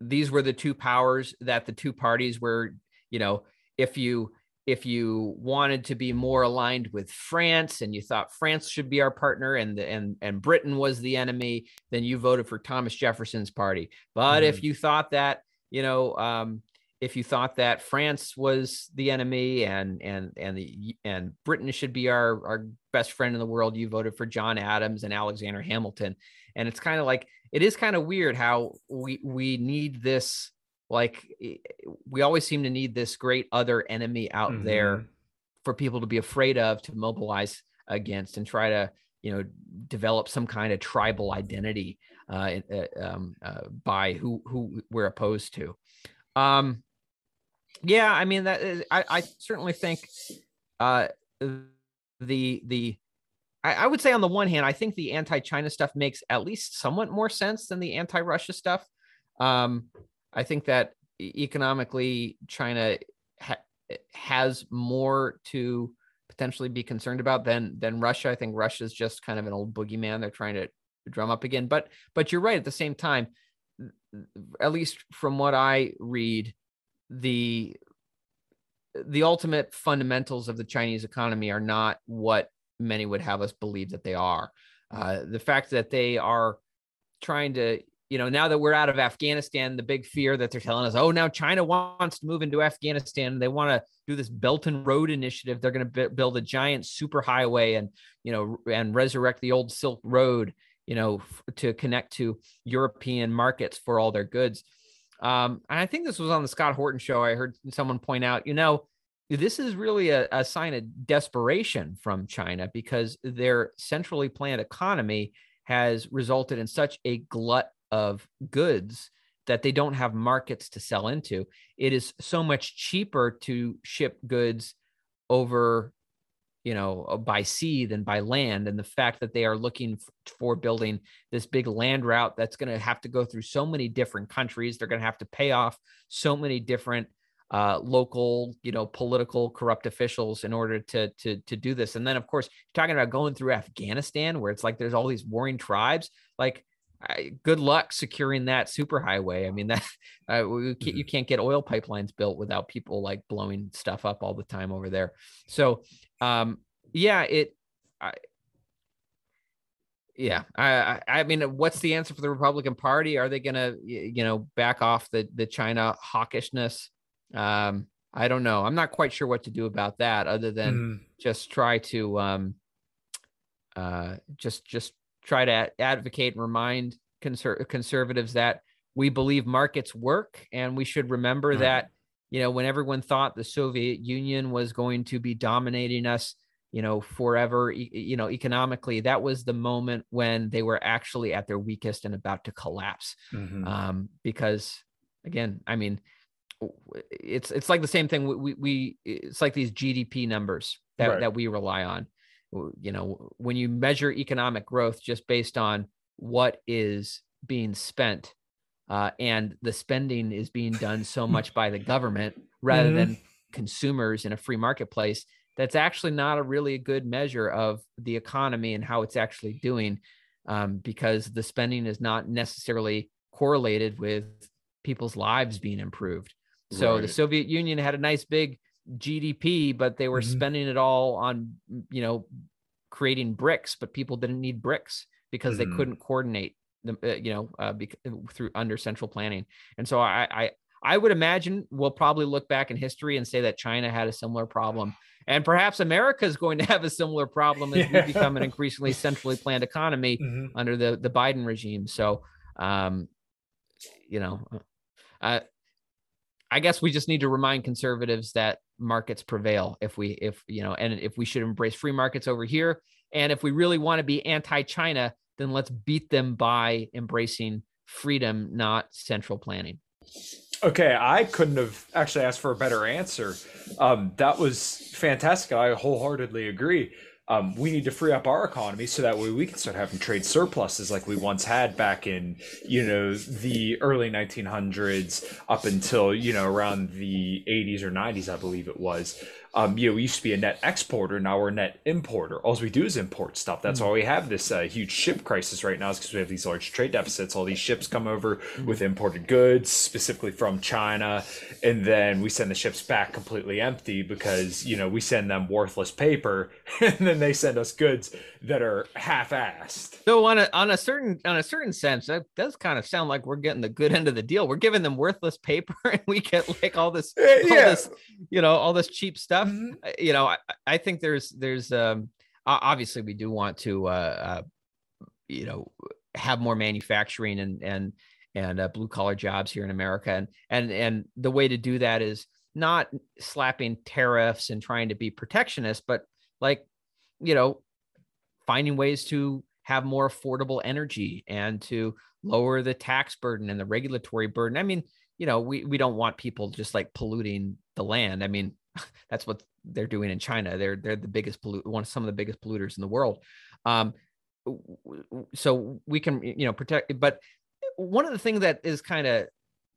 these were the two powers that the two parties were. You know, if you if you wanted to be more aligned with France and you thought France should be our partner and and and Britain was the enemy, then you voted for Thomas Jefferson's party. But mm. if you thought that you know um, if you thought that France was the enemy and and and the and Britain should be our our best friend in the world, you voted for John Adams and Alexander Hamilton. And it's kind of like it is kind of weird how we we need this like we always seem to need this great other enemy out mm-hmm. there for people to be afraid of to mobilize against and try to you know develop some kind of tribal identity uh, uh, um, uh, by who who we're opposed to um yeah i mean that is, I, I certainly think uh the the I, I would say on the one hand i think the anti-china stuff makes at least somewhat more sense than the anti-russia stuff um I think that economically, China ha- has more to potentially be concerned about than than Russia. I think Russia is just kind of an old boogeyman. They're trying to drum up again. But but you're right. At the same time, at least from what I read, the the ultimate fundamentals of the Chinese economy are not what many would have us believe that they are. Uh, the fact that they are trying to you know, now that we're out of Afghanistan, the big fear that they're telling us, oh, now China wants to move into Afghanistan. They want to do this Belt and Road initiative. They're going to b- build a giant superhighway and, you know, and resurrect the old Silk Road, you know, f- to connect to European markets for all their goods. Um, and I think this was on the Scott Horton show. I heard someone point out, you know, this is really a, a sign of desperation from China because their centrally planned economy has resulted in such a glut of goods that they don't have markets to sell into. It is so much cheaper to ship goods over, you know, uh, by sea than by land. And the fact that they are looking for building this big land route that's going to have to go through so many different countries, they're going to have to pay off so many different uh, local, you know, political corrupt officials in order to to to do this. And then, of course, talking about going through Afghanistan, where it's like there's all these warring tribes. Like I, good luck securing that superhighway. I mean, that uh, we can't, you mm-hmm. can't get oil pipelines built without people like blowing stuff up all the time over there. So, um, yeah, it, I, yeah, I, I mean, what's the answer for the Republican Party? Are they going to, you know, back off the the China hawkishness? Um, I don't know. I'm not quite sure what to do about that, other than mm. just try to, um, uh, just just try to advocate and remind conser- conservatives that we believe markets work and we should remember mm-hmm. that you know when everyone thought the soviet union was going to be dominating us you know forever you know economically that was the moment when they were actually at their weakest and about to collapse mm-hmm. um, because again i mean it's it's like the same thing we, we, we it's like these gdp numbers that, right. that we rely on you know when you measure economic growth just based on what is being spent uh, and the spending is being done so much by the government rather mm-hmm. than consumers in a free marketplace that's actually not a really good measure of the economy and how it's actually doing um, because the spending is not necessarily correlated with people's lives being improved so right. the soviet union had a nice big GDP, but they were mm-hmm. spending it all on, you know, creating bricks, but people didn't need bricks because mm-hmm. they couldn't coordinate them, uh, you know, uh, bec- through under central planning. And so I, I, I would imagine we'll probably look back in history and say that China had a similar problem. And perhaps America is going to have a similar problem as yeah. we become an increasingly centrally planned economy mm-hmm. under the, the Biden regime. So, um, you know, uh, I guess we just need to remind conservatives that markets prevail if we if you know and if we should embrace free markets over here. And if we really want to be anti-china then let's beat them by embracing freedom not central planning. Okay i couldn't have actually asked for a better answer. Um, that was fantastic. I wholeheartedly agree um, we need to free up our economy so that way we can start having trade surpluses like we once had back in you know the early 1900s up until you know around the 80s or 90s i believe it was um, you know, we used to be a net exporter, now we're a net importer. All we do is import stuff. That's mm-hmm. why we have this uh, huge ship crisis right now, is because we have these large trade deficits. All these ships come over mm-hmm. with imported goods, specifically from China, and then we send the ships back completely empty because you know we send them worthless paper, and then they send us goods that are half-assed. So on a on a certain on a certain sense, that does kind of sound like we're getting the good end of the deal. We're giving them worthless paper, and we get like all this, all this you know, all this cheap stuff. Mm-hmm. You know, I, I think there's there's um obviously we do want to uh, uh you know have more manufacturing and and and uh, blue collar jobs here in America, and and and the way to do that is not slapping tariffs and trying to be protectionist, but like you know finding ways to have more affordable energy and to lower the tax burden and the regulatory burden. I mean, you know, we we don't want people just like polluting the land. I mean, that's what they're doing in China. They're they're the biggest pollut one of some of the biggest polluters in the world. Um, so we can you know protect. But one of the things that is kind of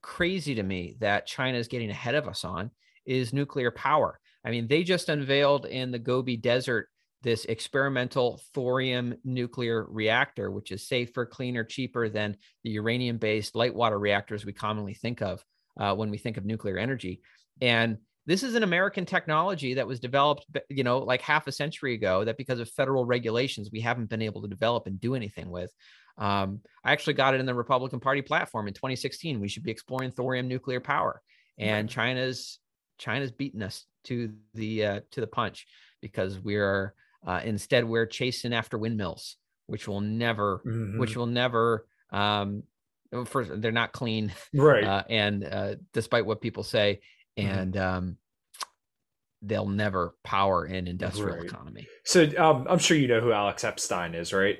crazy to me that China is getting ahead of us on is nuclear power. I mean, they just unveiled in the Gobi Desert this experimental thorium nuclear reactor, which is safer, cleaner, cheaper than the uranium based light water reactors we commonly think of uh, when we think of nuclear energy. And this is an American technology that was developed, you know, like half a century ago. That because of federal regulations, we haven't been able to develop and do anything with. Um, I actually got it in the Republican Party platform in 2016. We should be exploring thorium nuclear power, and. China's China's beaten us to the uh, to the punch because we're uh, instead, we're chasing after windmills, which will never, mm-hmm. which will never, um, first they're not clean, right? Uh, and uh, despite what people say, mm-hmm. and um, they'll never power an industrial right. economy. So um, I'm sure you know who Alex Epstein is, right?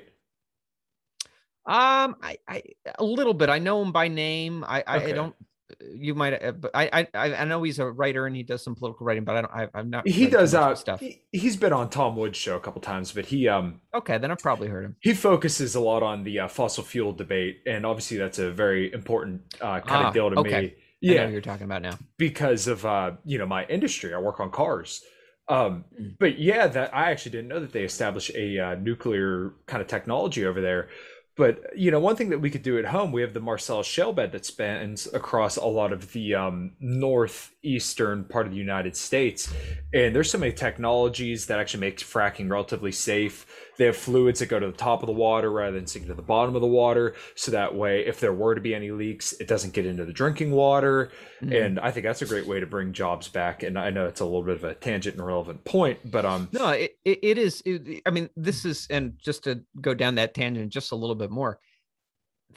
Um, I, I a little bit. I know him by name. I, okay. I don't you might uh, but I, I i know he's a writer and he does some political writing but i don't I, i'm not he does uh stuff. he, has been on tom woods show a couple times but he um okay then i've probably heard him. he focuses a lot on the uh, fossil fuel debate and obviously that's a very important uh kind ah, of deal to okay. me. Yeah. you're talking about now. Because of uh you know my industry. I work on cars. Um mm. but yeah that i actually didn't know that they established a uh, nuclear kind of technology over there but you know, one thing that we could do at home, we have the Marcellus shale bed that spans across a lot of the um, northeastern part of the United States, and there's so many technologies that actually make fracking relatively safe. They have fluids that go to the top of the water rather than sinking to the bottom of the water, so that way, if there were to be any leaks, it doesn't get into the drinking water. Mm. And I think that's a great way to bring jobs back. And I know it's a little bit of a tangent and relevant point, but um, no, it, it, it is. It, I mean, this is, and just to go down that tangent just a little bit more,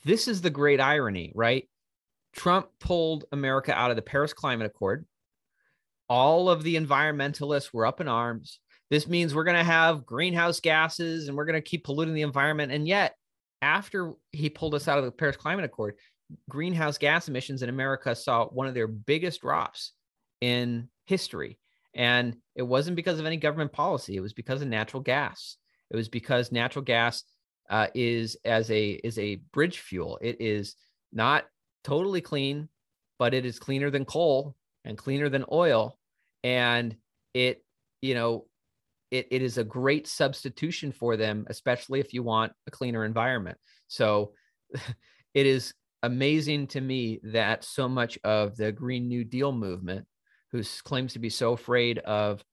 this is the great irony, right? Trump pulled America out of the Paris Climate Accord. All of the environmentalists were up in arms. This means we're going to have greenhouse gases and we're going to keep polluting the environment. And yet, after he pulled us out of the Paris Climate Accord, greenhouse gas emissions in America saw one of their biggest drops in history. And it wasn't because of any government policy, it was because of natural gas. It was because natural gas uh, is as a is a bridge fuel. It is not totally clean, but it is cleaner than coal and cleaner than oil. And it, you know, it, it is a great substitution for them, especially if you want a cleaner environment. So it is amazing to me that so much of the Green New Deal movement, who claims to be so afraid of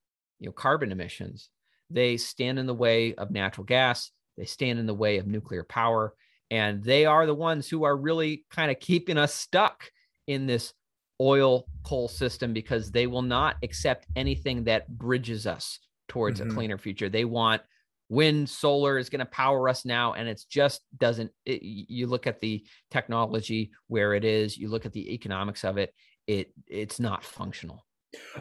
you know carbon emissions, they stand in the way of natural gas, they stand in the way of nuclear power, and they are the ones who are really kind of keeping us stuck in this oil coal system because they will not accept anything that bridges us towards mm-hmm. a cleaner future. They want wind, solar is going to power us now, and it's just doesn't. It, you look at the technology where it is, you look at the economics of it. It it's not functional.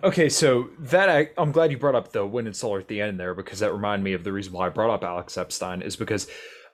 Okay, so that I, I'm glad you brought up the wind and solar at the end there because that reminded me of the reason why I brought up Alex Epstein is because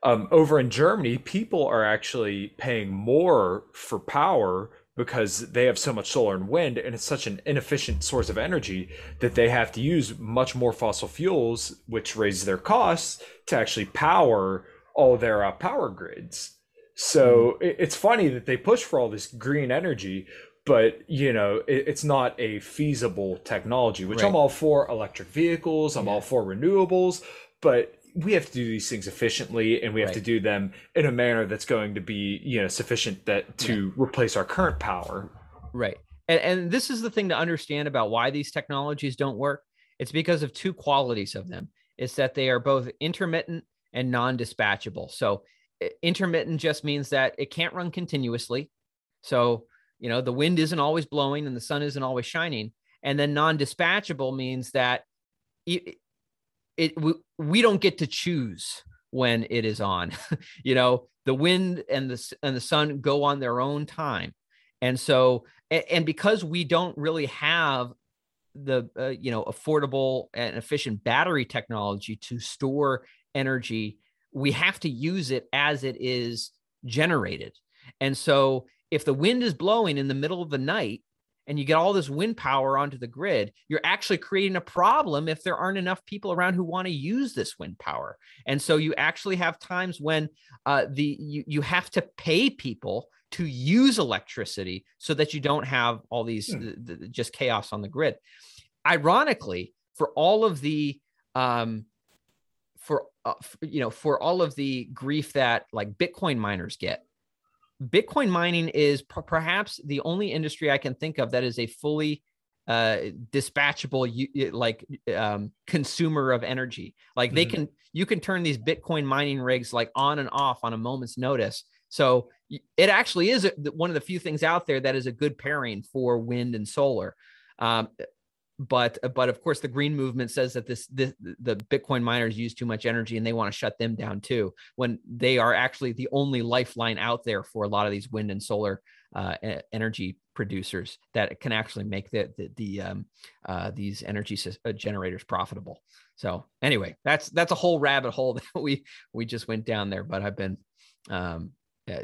um, over in Germany, people are actually paying more for power because they have so much solar and wind and it's such an inefficient source of energy that they have to use much more fossil fuels which raises their costs to actually power all their uh, power grids so mm. it's funny that they push for all this green energy but you know it, it's not a feasible technology which right. i'm all for electric vehicles i'm yeah. all for renewables but we have to do these things efficiently and we have right. to do them in a manner that's going to be you know sufficient that to yeah. replace our current power right and, and this is the thing to understand about why these technologies don't work it's because of two qualities of them it's that they are both intermittent and non-dispatchable so intermittent just means that it can't run continuously so you know the wind isn't always blowing and the sun isn't always shining. And then non-dispatchable means that it, it we, we don't get to choose when it is on. You know the wind and the and the sun go on their own time. And so and because we don't really have the uh, you know affordable and efficient battery technology to store energy we have to use it as it is generated. And so if the wind is blowing in the middle of the night and you get all this wind power onto the grid, you're actually creating a problem if there aren't enough people around who want to use this wind power. And so you actually have times when uh, the you, you have to pay people to use electricity so that you don't have all these hmm. the, the, just chaos on the grid. Ironically, for all of the um, for, uh, for you know for all of the grief that like Bitcoin miners get Bitcoin mining is p- perhaps the only industry I can think of that is a fully uh, dispatchable like um, consumer of energy. Like they mm-hmm. can, you can turn these Bitcoin mining rigs like on and off on a moment's notice. So it actually is a, one of the few things out there that is a good pairing for wind and solar. Um, but but of course the green movement says that this, this the bitcoin miners use too much energy and they want to shut them down too when they are actually the only lifeline out there for a lot of these wind and solar uh, energy producers that can actually make the the, the um, uh, these energy uh, generators profitable. So anyway that's that's a whole rabbit hole that we we just went down there but i've been um, uh,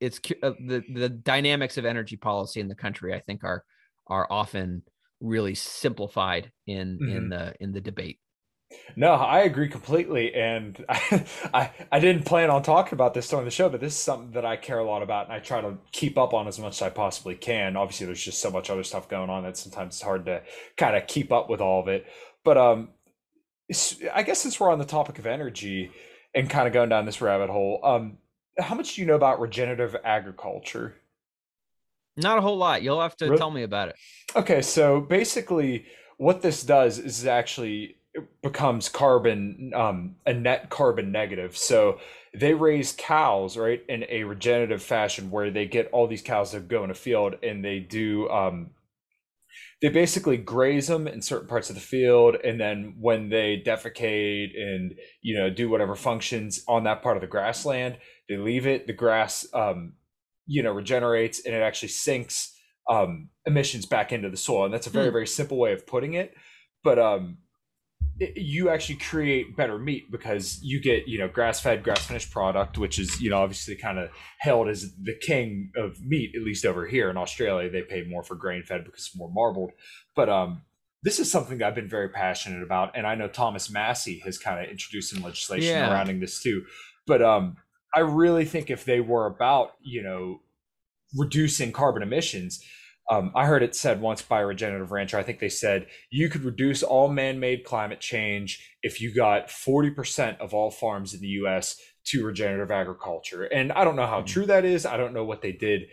it's uh, the the dynamics of energy policy in the country i think are are often really simplified in mm-hmm. in the in the debate. No, I agree completely, and I, I, I didn't plan on talking about this during the show, but this is something that I care a lot about, and I try to keep up on as much as I possibly can. Obviously, there's just so much other stuff going on that sometimes it's hard to kind of keep up with all of it. But um, I guess since we're on the topic of energy and kind of going down this rabbit hole, um, how much do you know about regenerative agriculture? Not a whole lot. You'll have to really? tell me about it. Okay, so basically, what this does is actually becomes carbon um, a net carbon negative. So they raise cows right in a regenerative fashion where they get all these cows that go in a field and they do um, they basically graze them in certain parts of the field and then when they defecate and you know do whatever functions on that part of the grassland they leave it the grass um, you know regenerates and it actually sinks um, emissions back into the soil and that's a very mm. very simple way of putting it but um, it, you actually create better meat because you get you know grass fed grass finished product which is you know obviously kind of held as the king of meat at least over here in australia they pay more for grain fed because it's more marbled but um this is something that I've been very passionate about, and I know Thomas Massie has kind of introduced some legislation yeah. surrounding this too. But um, I really think if they were about, you know, reducing carbon emissions, um, I heard it said once by a regenerative rancher. I think they said you could reduce all man-made climate change if you got 40% of all farms in the U.S. to regenerative agriculture. And I don't know how hmm. true that is. I don't know what they did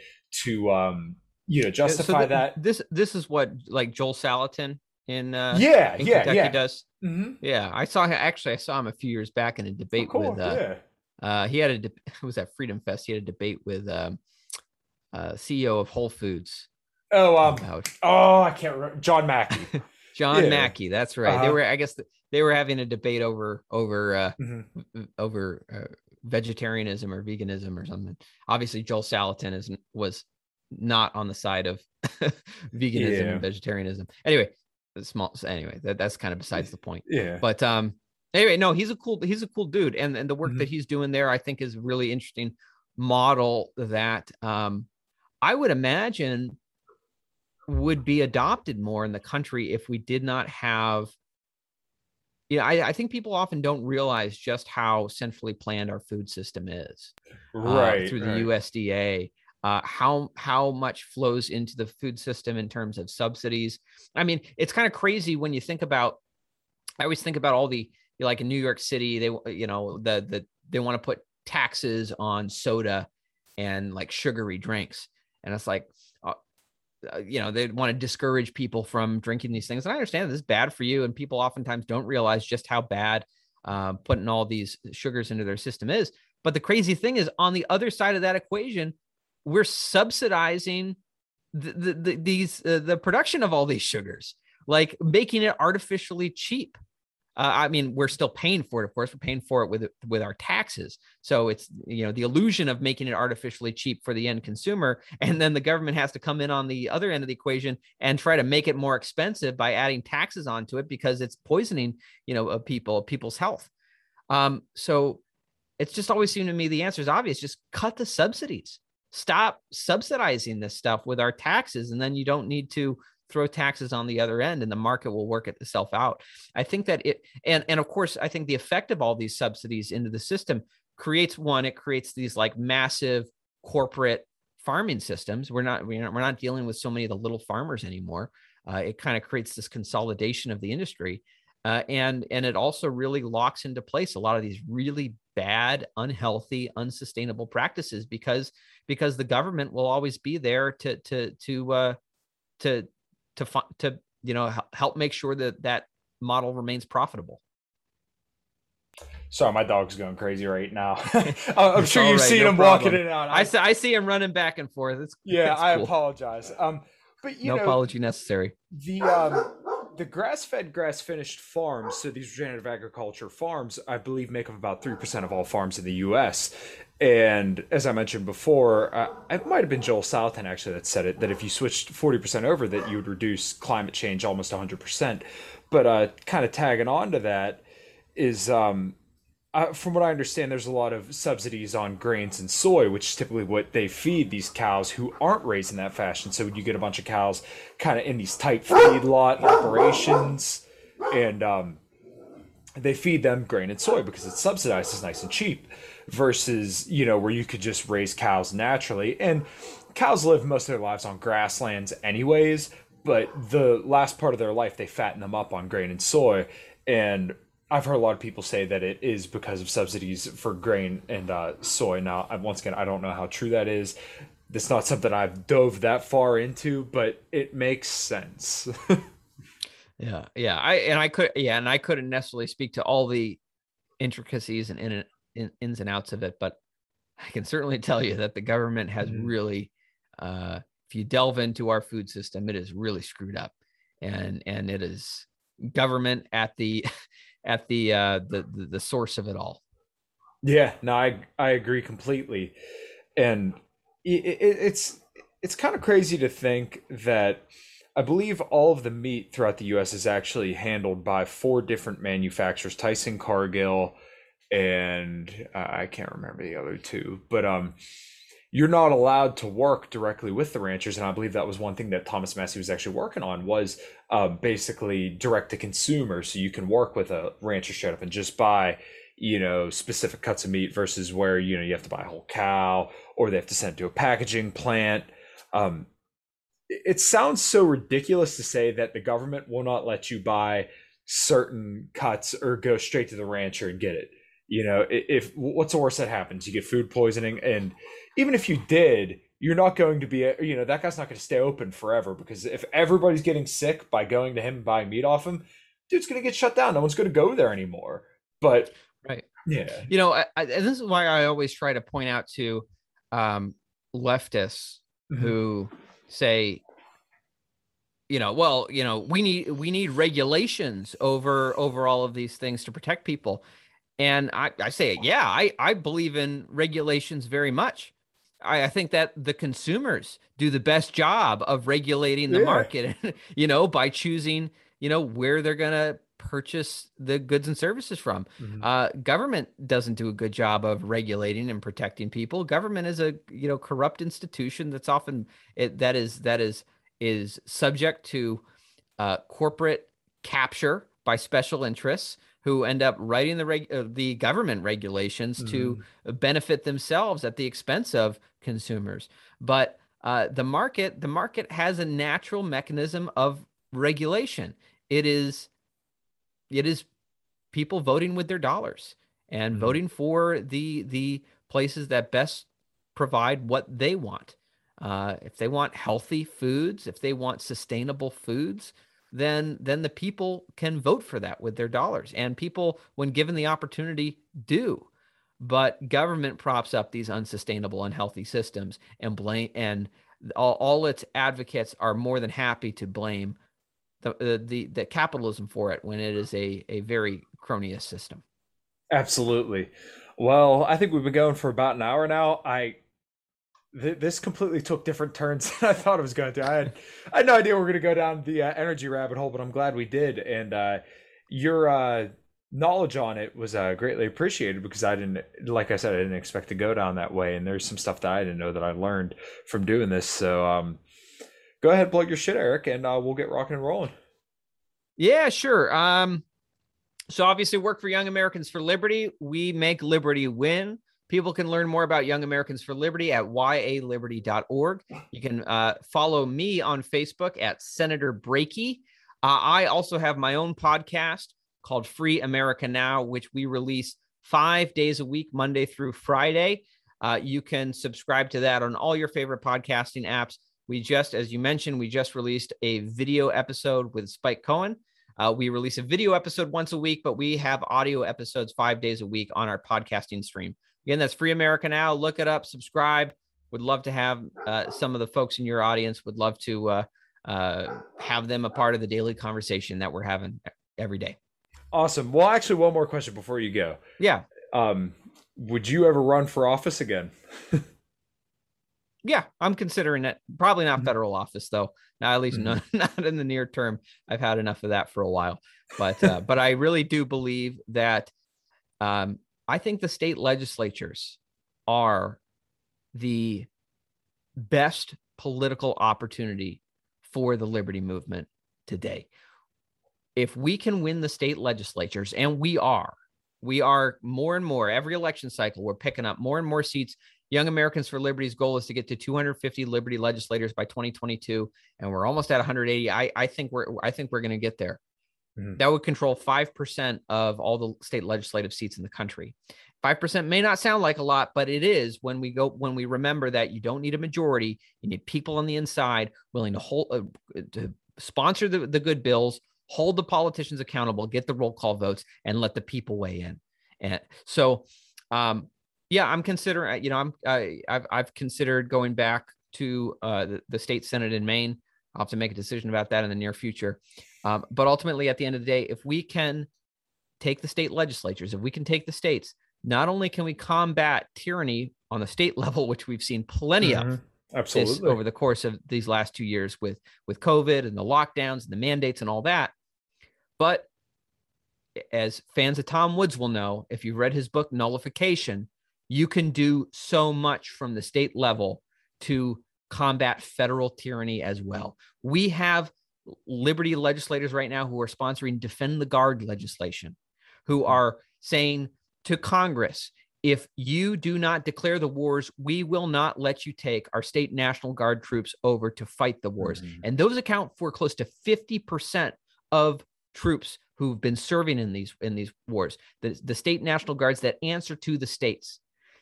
to, um, you know, justify so the, that. This this is what like Joel Salatin in uh, yeah in yeah Kentucky yeah does. Mm-hmm. Yeah, I saw actually I saw him a few years back in a debate cool. with. Uh, yeah uh, he had a de- was at Freedom Fest. He had a debate with um, uh, CEO of Whole Foods. Oh, um, about... oh, I can't remember. John Mackey. John yeah. Mackey. That's right. Uh-huh. They were, I guess, they were having a debate over over uh, mm-hmm. over uh, vegetarianism or veganism or something. Obviously, Joel Salatin is was not on the side of veganism yeah. and vegetarianism. Anyway, small. So Anyway, that, that's kind of besides the point. Yeah. But um, anyway, no, he's a cool he's a cool dude, and and the work mm-hmm. that he's doing there, I think, is really interesting model that um, I would imagine would be adopted more in the country if we did not have. Yeah, I, I think people often don't realize just how centrally planned our food system is, right? Uh, through the right. USDA, uh, how how much flows into the food system in terms of subsidies. I mean, it's kind of crazy when you think about. I always think about all the like in New York City, they you know the the they want to put taxes on soda and like sugary drinks, and it's like. Uh, uh you know they want to discourage people from drinking these things and i understand this is bad for you and people oftentimes don't realize just how bad uh, putting all these sugars into their system is but the crazy thing is on the other side of that equation we're subsidizing the, the, the these uh, the production of all these sugars, like making it artificially cheap. Uh, I mean, we're still paying for it. Of course, we're paying for it with with our taxes. So it's you know the illusion of making it artificially cheap for the end consumer, and then the government has to come in on the other end of the equation and try to make it more expensive by adding taxes onto it because it's poisoning you know people people's health. Um, so it's just always seemed to me the answer is obvious: just cut the subsidies stop subsidizing this stuff with our taxes and then you don't need to throw taxes on the other end and the market will work itself out. I think that it and and of course i think the effect of all these subsidies into the system creates one it creates these like massive corporate farming systems. We're not we're not, we're not dealing with so many of the little farmers anymore. Uh, it kind of creates this consolidation of the industry. Uh, and and it also really locks into place a lot of these really bad unhealthy unsustainable practices because because the government will always be there to to to uh, to to to you know help make sure that that model remains profitable. Sorry, my dog's going crazy right now. I'm sure you've right, seen no him problem. walking in and out. I, see, I see him running back and forth. It's, yeah, it's I apologize. Um, but you no know, apology necessary. The um, the grass-fed, grass-finished farms, so these regenerative agriculture farms, I believe, make up about three percent of all farms in the U.S. And as I mentioned before, uh, it might have been Joel Salatin actually that said it that if you switched forty percent over, that you would reduce climate change almost hundred percent. But uh, kind of tagging on to that is um, uh, from what I understand, there's a lot of subsidies on grains and soy, which is typically what they feed these cows who aren't raised in that fashion. So you get a bunch of cows kind of in these tight feedlot operations, and um, they feed them grain and soy because it's subsidized, it's nice and cheap, versus you know where you could just raise cows naturally. And cows live most of their lives on grasslands, anyways. But the last part of their life, they fatten them up on grain and soy, and I've heard a lot of people say that it is because of subsidies for grain and uh, soy. Now, once again, I don't know how true that is. It's not something I've dove that far into, but it makes sense. yeah, yeah. I and I could, yeah, and I couldn't necessarily speak to all the intricacies and in, in, ins and outs of it, but I can certainly tell you that the government has mm-hmm. really, uh, if you delve into our food system, it is really screwed up, and and it is government at the at the uh, the, the the source of it all. Yeah, no, I I agree completely, and it, it, it's it's kind of crazy to think that I believe all of the meat throughout the U.S. is actually handled by four different manufacturers: Tyson, Cargill, and uh, I can't remember the other two, but um you're not allowed to work directly with the ranchers and i believe that was one thing that thomas massie was actually working on was uh, basically direct to consumer so you can work with a rancher straight up and just buy you know specific cuts of meat versus where you know you have to buy a whole cow or they have to send it to a packaging plant. Um, it sounds so ridiculous to say that the government will not let you buy certain cuts or go straight to the rancher and get it. You know if what's the worst that happens? You get food poisoning and even if you did, you're not going to be, you know, that guy's not going to stay open forever because if everybody's getting sick by going to him and buying meat off him, dude's going to get shut down. No one's going to go there anymore. But right, yeah, you know, I, I, this is why I always try to point out to um, leftists mm-hmm. who say, you know, well, you know, we need we need regulations over over all of these things to protect people. And I, I say, yeah, I, I believe in regulations very much. I, I think that the consumers do the best job of regulating the yeah. market, you know, by choosing, you know, where they're going to purchase the goods and services from. Mm-hmm. Uh, government doesn't do a good job of regulating and protecting people. Government is a you know corrupt institution that's often it, that is that is is subject to uh, corporate capture by special interests who end up writing the reg- uh, the government regulations mm-hmm. to benefit themselves at the expense of consumers. But uh, the market, the market has a natural mechanism of regulation. It is, it is people voting with their dollars and mm-hmm. voting for the the places that best provide what they want. Uh, if they want healthy foods, if they want sustainable foods, then then the people can vote for that with their dollars. And people, when given the opportunity, do. But government props up these unsustainable, unhealthy systems and blame and all, all its advocates are more than happy to blame the, the the the capitalism for it when it is a a very cronyist system. Absolutely. Well, I think we've been going for about an hour now. I th- this completely took different turns than I thought it was going to. I had I had no idea we are going to go down the uh, energy rabbit hole, but I'm glad we did. And uh, your uh, knowledge on it was uh, greatly appreciated because I didn't, like I said, I didn't expect to go down that way. And there's some stuff that I didn't know that I learned from doing this. So um, go ahead, plug your shit, Eric, and uh, we'll get rocking and rolling. Yeah, sure. Um, so obviously, work for Young Americans for Liberty. We make liberty win. People can learn more about Young Americans for Liberty at yaliberty.org. You can uh, follow me on Facebook at Senator Brakey. Uh, I also have my own podcast called Free America Now, which we release five days a week, Monday through Friday. Uh, you can subscribe to that on all your favorite podcasting apps. We just, as you mentioned, we just released a video episode with Spike Cohen. Uh, we release a video episode once a week, but we have audio episodes five days a week on our podcasting stream. Again, that's Free America Now. Look it up, subscribe. Would love to have uh, some of the folks in your audience. Would love to uh, uh have them a part of the daily conversation that we're having every day. Awesome. Well, actually, one more question before you go. Yeah. Um, would you ever run for office again? yeah, I'm considering it. Probably not mm-hmm. federal office though. Not at least mm-hmm. not, not in the near term. I've had enough of that for a while. But uh, but I really do believe that um, I think the state legislatures are the best political opportunity for the liberty movement today. If we can win the state legislatures, and we are, we are more and more every election cycle, we're picking up more and more seats. Young Americans for Liberty's goal is to get to 250 Liberty legislators by 2022, and we're almost at 180. I, I think we're I think we're going to get there. Mm-hmm. That would control 5% of all the state legislative seats in the country. 5% may not sound like a lot, but it is when we go when we remember that you don't need a majority, you need people on the inside willing to hold uh, to sponsor the, the good bills, hold the politicians accountable, get the roll call votes and let the people weigh in. And so um yeah, I'm considering you know, I'm I, have I've considered going back to uh the, the state senate in Maine. I'll have to make a decision about that in the near future. Um, but ultimately, at the end of the day, if we can take the state legislatures, if we can take the states, not only can we combat tyranny on the state level, which we've seen plenty mm-hmm. of absolutely over the course of these last two years with with COVID and the lockdowns and the mandates and all that, but as fans of Tom Woods will know, if you've read his book Nullification, you can do so much from the state level to combat federal tyranny as well. We have liberty legislators right now who are sponsoring defend the guard legislation, who hmm. are saying to Congress, if you do not declare the wars, we will not let you take our state National Guard troops over to fight the wars. Mm-hmm. And those account for close to 50% of troops who've been serving in these in these wars. The, the state National Guards that answer to the states.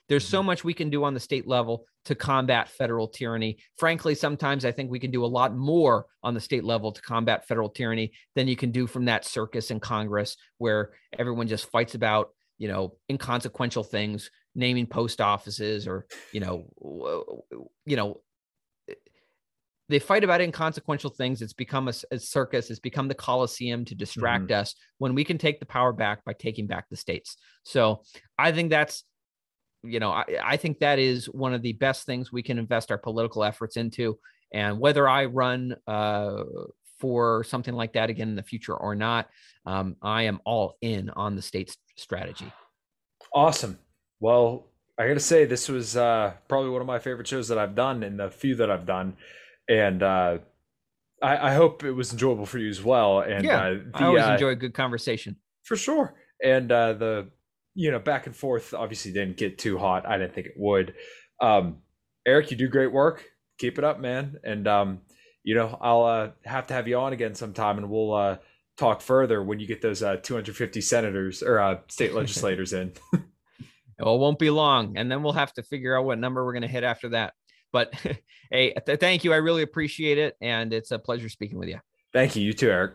There's so mm-hmm. much we can do on the state level to combat federal tyranny. Frankly, sometimes I think we can do a lot more on the state level to combat federal tyranny than you can do from that circus in Congress where everyone just fights about, you know, inconsequential things, naming post offices or, you know, you know, they fight about inconsequential things. It's become a, a circus. It's become the Coliseum to distract mm-hmm. us when we can take the power back by taking back the states. So I think that's you know, I, I think that is one of the best things we can invest our political efforts into. And whether I run uh, for something like that again in the future or not, um, I am all in on the state's strategy. Awesome. Well, I got to say, this was uh, probably one of my favorite shows that I've done in the few that I've done. And uh, I, I, hope it was enjoyable for you as well. And yeah, uh, the, I always uh, enjoy a good conversation. For sure and uh, the you know back and forth obviously didn't get too hot. I didn't think it would. Um, Eric, you do great work. Keep it up, man. And um, you know I'll uh, have to have you on again sometime, and we'll uh, talk further when you get those uh, 250 senators or uh, state legislators in. well, it won't be long, and then we'll have to figure out what number we're going to hit after that. But hey, th- thank you. I really appreciate it, and it's a pleasure speaking with you. Thank you. You too, Eric.